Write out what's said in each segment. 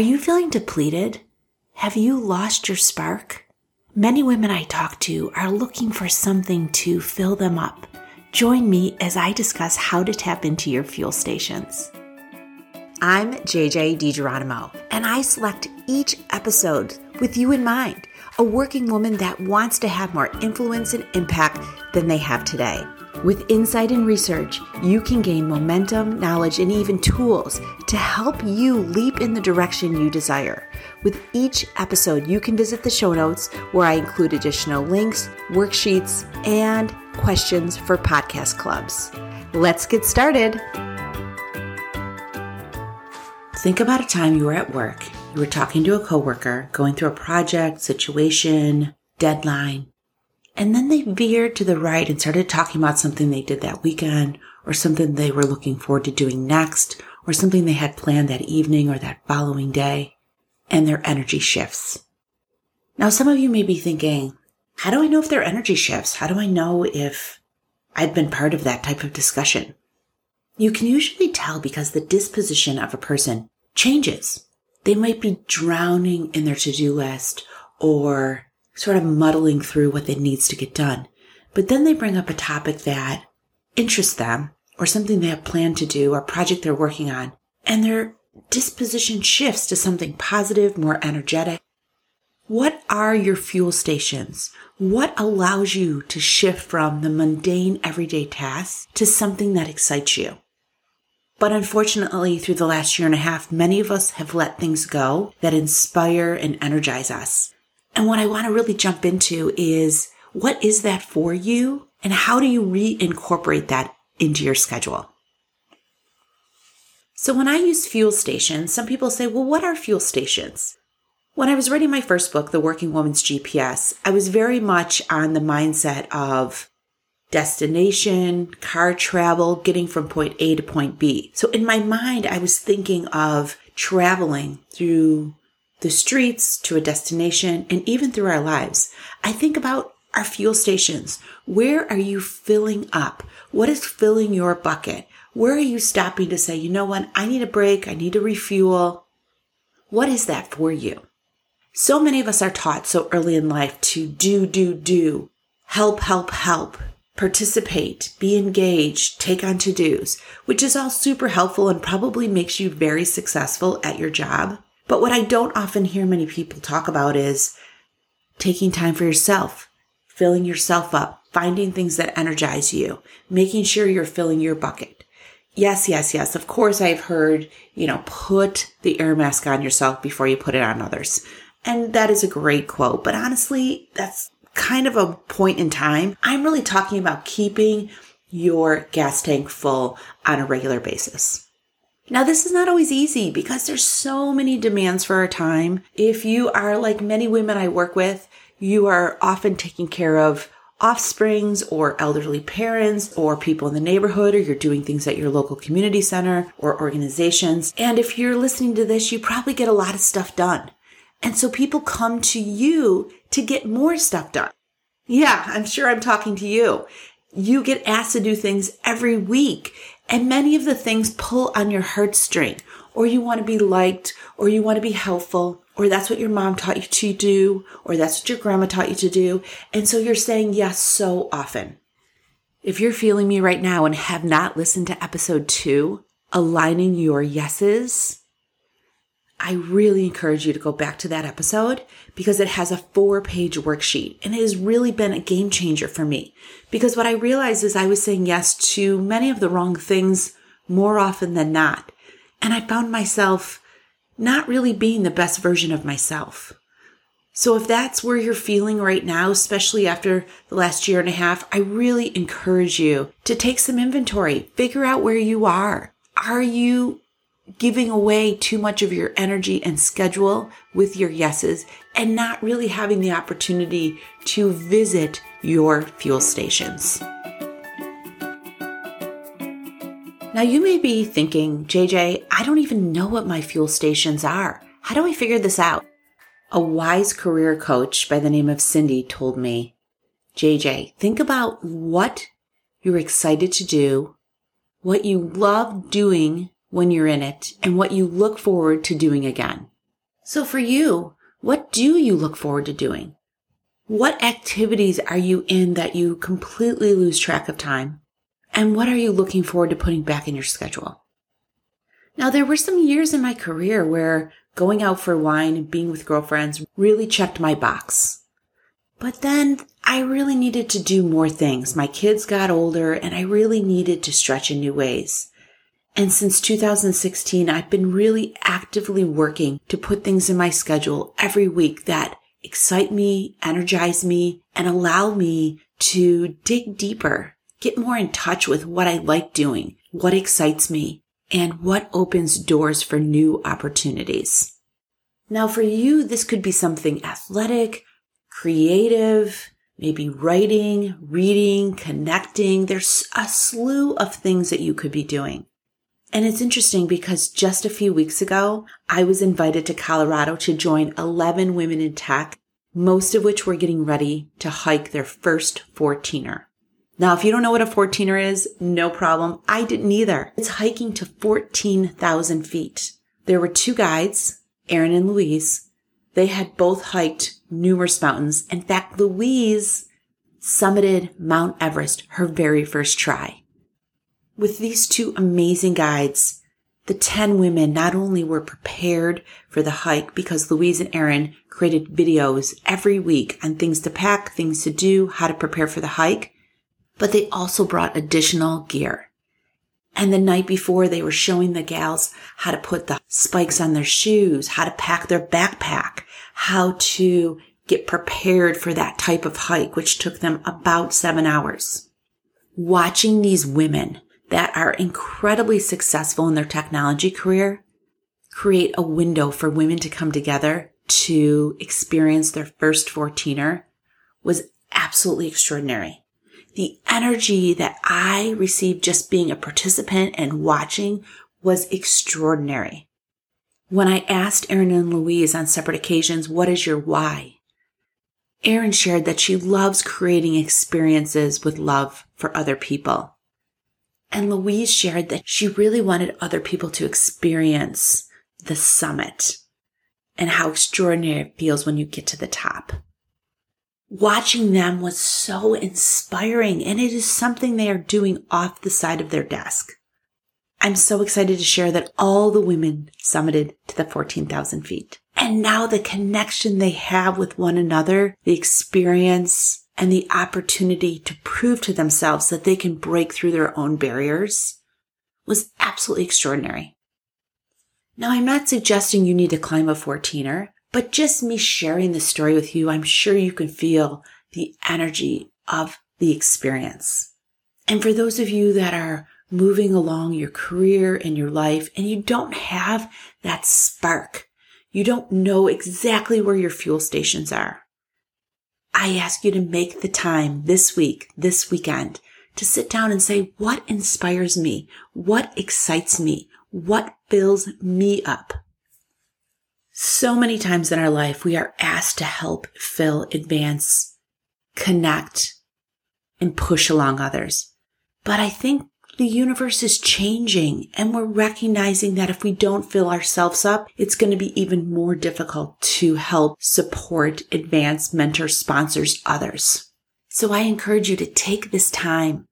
Are you feeling depleted? Have you lost your spark? Many women I talk to are looking for something to fill them up. Join me as I discuss how to tap into your fuel stations. I'm JJ DiGeronimo, and I select each episode with you in mind a working woman that wants to have more influence and impact than they have today. With insight and research, you can gain momentum, knowledge, and even tools to help you leap in the direction you desire. With each episode, you can visit the show notes where I include additional links, worksheets, and questions for podcast clubs. Let's get started. Think about a time you were at work, you were talking to a coworker, going through a project, situation, deadline, and then they veered to the right and started talking about something they did that weekend or something they were looking forward to doing next or something they had planned that evening or that following day. And their energy shifts. Now, some of you may be thinking, how do I know if their energy shifts? How do I know if I'd been part of that type of discussion? You can usually tell because the disposition of a person changes. They might be drowning in their to-do list or sort of muddling through what they needs to get done. But then they bring up a topic that interests them or something they have planned to do or project they're working on and their disposition shifts to something positive, more energetic. What are your fuel stations? What allows you to shift from the mundane everyday tasks to something that excites you? But unfortunately, through the last year and a half, many of us have let things go that inspire and energize us. And what I want to really jump into is what is that for you and how do you reincorporate that into your schedule? So when I use fuel stations, some people say, well, what are fuel stations? When I was writing my first book, The Working Woman's GPS, I was very much on the mindset of destination, car travel, getting from point A to point B. So in my mind, I was thinking of traveling through the streets to a destination, and even through our lives. I think about our fuel stations. Where are you filling up? What is filling your bucket? Where are you stopping to say, you know what? I need a break. I need to refuel. What is that for you? So many of us are taught so early in life to do, do, do, help, help, help, participate, be engaged, take on to dos, which is all super helpful and probably makes you very successful at your job. But what I don't often hear many people talk about is taking time for yourself, filling yourself up, finding things that energize you, making sure you're filling your bucket. Yes, yes, yes. Of course, I've heard, you know, put the air mask on yourself before you put it on others. And that is a great quote. But honestly, that's kind of a point in time. I'm really talking about keeping your gas tank full on a regular basis. Now, this is not always easy because there's so many demands for our time. If you are like many women I work with, you are often taking care of offsprings or elderly parents or people in the neighborhood, or you're doing things at your local community center or organizations. And if you're listening to this, you probably get a lot of stuff done. And so people come to you to get more stuff done. Yeah, I'm sure I'm talking to you. You get asked to do things every week and many of the things pull on your heartstring, or you want to be liked, or you want to be helpful, or that's what your mom taught you to do, or that's what your grandma taught you to do. And so you're saying yes so often. If you're feeling me right now and have not listened to episode two, aligning your yeses, I really encourage you to go back to that episode because it has a four page worksheet and it has really been a game changer for me. Because what I realized is I was saying yes to many of the wrong things more often than not. And I found myself not really being the best version of myself. So if that's where you're feeling right now, especially after the last year and a half, I really encourage you to take some inventory, figure out where you are. Are you giving away too much of your energy and schedule with your yeses and not really having the opportunity to visit your fuel stations. Now, you may be thinking, JJ, I don't even know what my fuel stations are. How do I figure this out? A wise career coach by the name of Cindy told me, JJ, think about what you're excited to do, what you love doing when you're in it and what you look forward to doing again. So for you, what do you look forward to doing? What activities are you in that you completely lose track of time? And what are you looking forward to putting back in your schedule? Now, there were some years in my career where going out for wine and being with girlfriends really checked my box. But then I really needed to do more things. My kids got older and I really needed to stretch in new ways. And since 2016, I've been really actively working to put things in my schedule every week that excite me, energize me, and allow me to dig deeper, get more in touch with what I like doing, what excites me, and what opens doors for new opportunities. Now, for you, this could be something athletic, creative, maybe writing, reading, connecting. There's a slew of things that you could be doing. And it's interesting because just a few weeks ago, I was invited to Colorado to join 11 women in tech, most of which were getting ready to hike their first 14er. Now, if you don't know what a 14er is, no problem. I didn't either. It's hiking to 14,000 feet. There were two guides, Erin and Louise. They had both hiked numerous mountains. In fact, Louise summited Mount Everest her very first try. With these two amazing guides, the 10 women not only were prepared for the hike because Louise and Erin created videos every week on things to pack, things to do, how to prepare for the hike, but they also brought additional gear. And the night before, they were showing the gals how to put the spikes on their shoes, how to pack their backpack, how to get prepared for that type of hike, which took them about seven hours. Watching these women that are incredibly successful in their technology career create a window for women to come together to experience their first 14er was absolutely extraordinary. The energy that I received just being a participant and watching was extraordinary. When I asked Erin and Louise on separate occasions, what is your why? Erin shared that she loves creating experiences with love for other people. And Louise shared that she really wanted other people to experience the summit and how extraordinary it feels when you get to the top. Watching them was so inspiring and it is something they are doing off the side of their desk. I'm so excited to share that all the women summited to the 14,000 feet. And now the connection they have with one another, the experience, and the opportunity to prove to themselves that they can break through their own barriers was absolutely extraordinary. Now, I'm not suggesting you need to climb a 14er, but just me sharing the story with you, I'm sure you can feel the energy of the experience. And for those of you that are moving along your career and your life and you don't have that spark, you don't know exactly where your fuel stations are. I ask you to make the time this week, this weekend, to sit down and say, what inspires me? What excites me? What fills me up? So many times in our life, we are asked to help fill, advance, connect, and push along others. But I think the universe is changing and we're recognizing that if we don't fill ourselves up, it's going to be even more difficult to help support, advance, mentor, sponsors others. So I encourage you to take this time.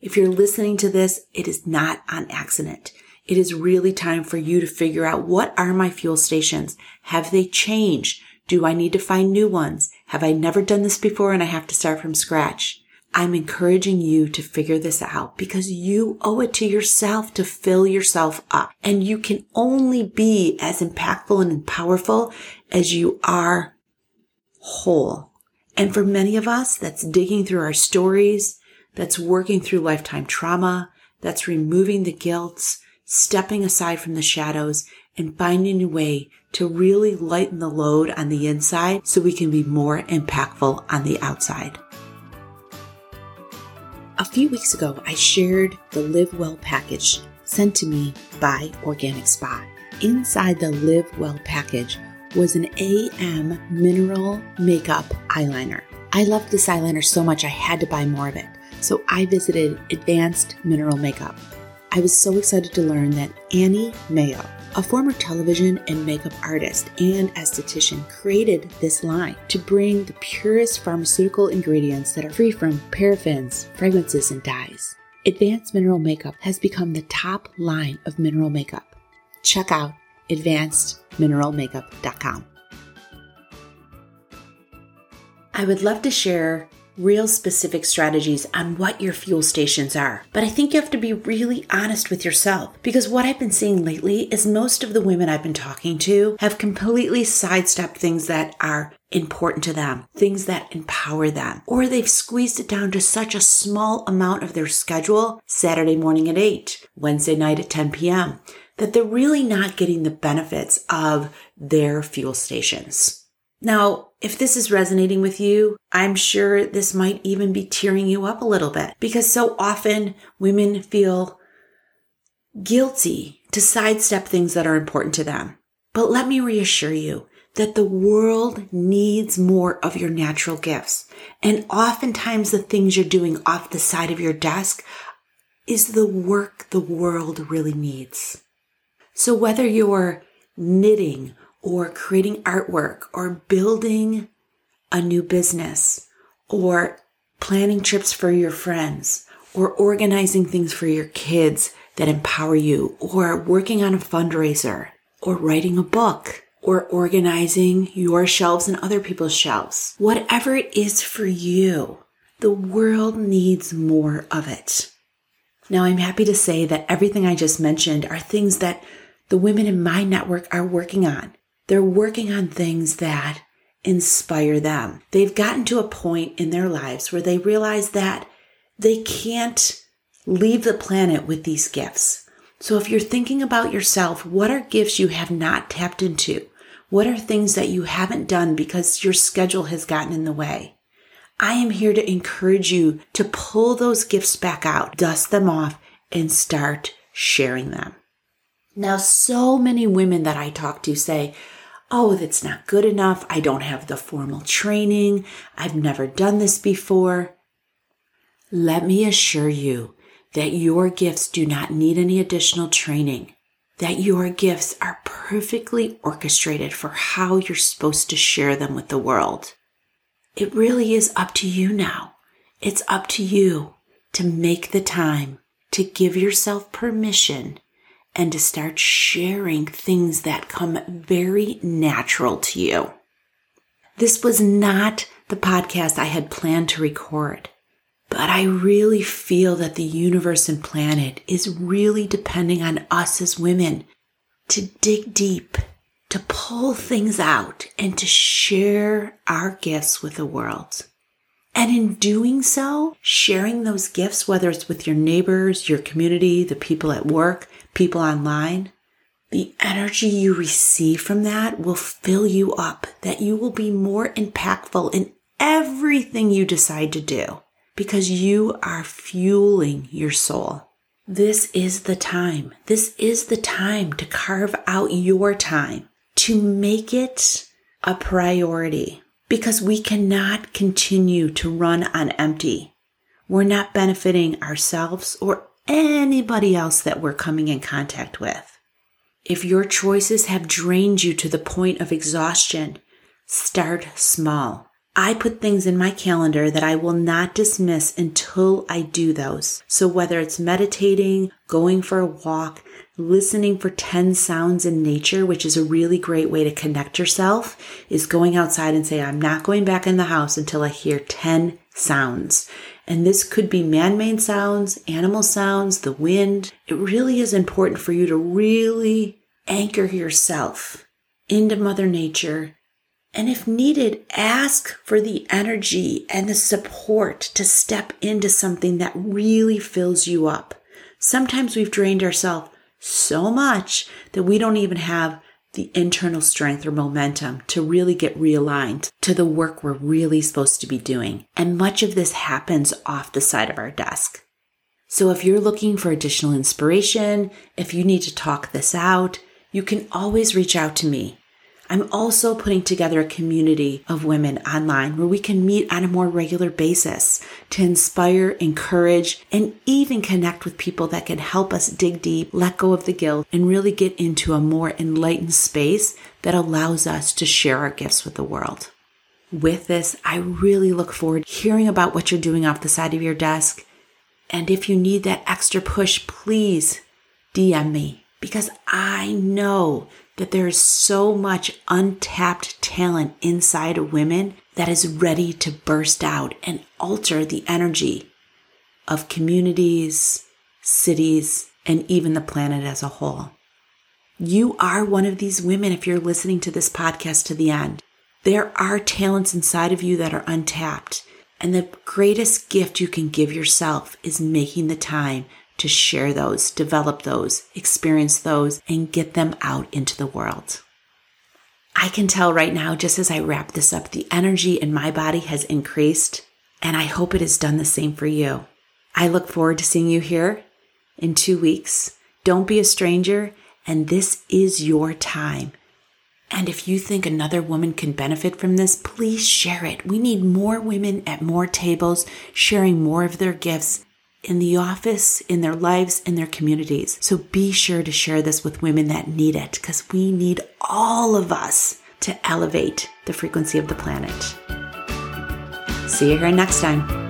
If you're listening to this, it is not on accident. It is really time for you to figure out what are my fuel stations? Have they changed? Do I need to find new ones? Have I never done this before and I have to start from scratch? I'm encouraging you to figure this out because you owe it to yourself to fill yourself up. And you can only be as impactful and powerful as you are whole. And for many of us, that's digging through our stories, that's working through lifetime trauma, that's removing the guilt, stepping aside from the shadows, and finding a way to really lighten the load on the inside so we can be more impactful on the outside. A few weeks ago, I shared the Live Well package sent to me by Organic Spa. Inside the Live Well package was an AM mineral makeup eyeliner. I loved this eyeliner so much I had to buy more of it. So I visited Advanced Mineral Makeup. I was so excited to learn that Annie Mayo, a former television and makeup artist and esthetician, created this line to bring the purest pharmaceutical ingredients that are free from paraffins, fragrances, and dyes. Advanced Mineral Makeup has become the top line of mineral makeup. Check out advancedmineralmakeup.com. I would love to share real specific strategies on what your fuel stations are. But I think you have to be really honest with yourself because what I've been seeing lately is most of the women I've been talking to have completely sidestepped things that are important to them, things that empower them, or they've squeezed it down to such a small amount of their schedule Saturday morning at 8, Wednesday night at 10 p.m. that they're really not getting the benefits of their fuel stations. Now, if this is resonating with you, I'm sure this might even be tearing you up a little bit because so often women feel guilty to sidestep things that are important to them. But let me reassure you that the world needs more of your natural gifts. And oftentimes the things you're doing off the side of your desk is the work the world really needs. So whether you're knitting or creating artwork or building a new business or planning trips for your friends or organizing things for your kids that empower you or working on a fundraiser or writing a book or organizing your shelves and other people's shelves. Whatever it is for you, the world needs more of it. Now, I'm happy to say that everything I just mentioned are things that the women in my network are working on. They're working on things that inspire them. They've gotten to a point in their lives where they realize that they can't leave the planet with these gifts. So if you're thinking about yourself, what are gifts you have not tapped into? What are things that you haven't done because your schedule has gotten in the way? I am here to encourage you to pull those gifts back out, dust them off, and start sharing them. Now, so many women that I talk to say, Oh, that's not good enough. I don't have the formal training. I've never done this before. Let me assure you that your gifts do not need any additional training, that your gifts are perfectly orchestrated for how you're supposed to share them with the world. It really is up to you now. It's up to you to make the time to give yourself permission and to start sharing things that come very natural to you. This was not the podcast I had planned to record, but I really feel that the universe and planet is really depending on us as women to dig deep, to pull things out, and to share our gifts with the world. And in doing so, sharing those gifts, whether it's with your neighbors, your community, the people at work, people online, the energy you receive from that will fill you up, that you will be more impactful in everything you decide to do because you are fueling your soul. This is the time. This is the time to carve out your time, to make it a priority because we cannot continue to run on empty. We're not benefiting ourselves or anybody else that we're coming in contact with. If your choices have drained you to the point of exhaustion, start small. I put things in my calendar that I will not dismiss until I do those. So whether it's meditating, going for a walk, listening for 10 sounds in nature, which is a really great way to connect yourself, is going outside and say, I'm not going back in the house until I hear 10 sounds. And this could be man made sounds, animal sounds, the wind. It really is important for you to really anchor yourself into Mother Nature. And if needed, ask for the energy and the support to step into something that really fills you up. Sometimes we've drained ourselves so much that we don't even have the internal strength or momentum to really get realigned to the work we're really supposed to be doing. And much of this happens off the side of our desk. So if you're looking for additional inspiration, if you need to talk this out, you can always reach out to me. I'm also putting together a community of women online where we can meet on a more regular basis to inspire, encourage, and even connect with people that can help us dig deep, let go of the guilt, and really get into a more enlightened space that allows us to share our gifts with the world. With this, I really look forward to hearing about what you're doing off the side of your desk. And if you need that extra push, please DM me because I know that there is so much untapped talent inside of women that is ready to burst out and alter the energy of communities, cities, and even the planet as a whole. You are one of these women if you're listening to this podcast to the end. There are talents inside of you that are untapped. And the greatest gift you can give yourself is making the time to share those, develop those, experience those, and get them out into the world. I can tell right now, just as I wrap this up, the energy in my body has increased, and I hope it has done the same for you. I look forward to seeing you here in two weeks. Don't be a stranger, and this is your time. And if you think another woman can benefit from this, please share it. We need more women at more tables sharing more of their gifts in the office, in their lives, in their communities. So be sure to share this with women that need it because we need all of us to elevate the frequency of the planet. See you here next time.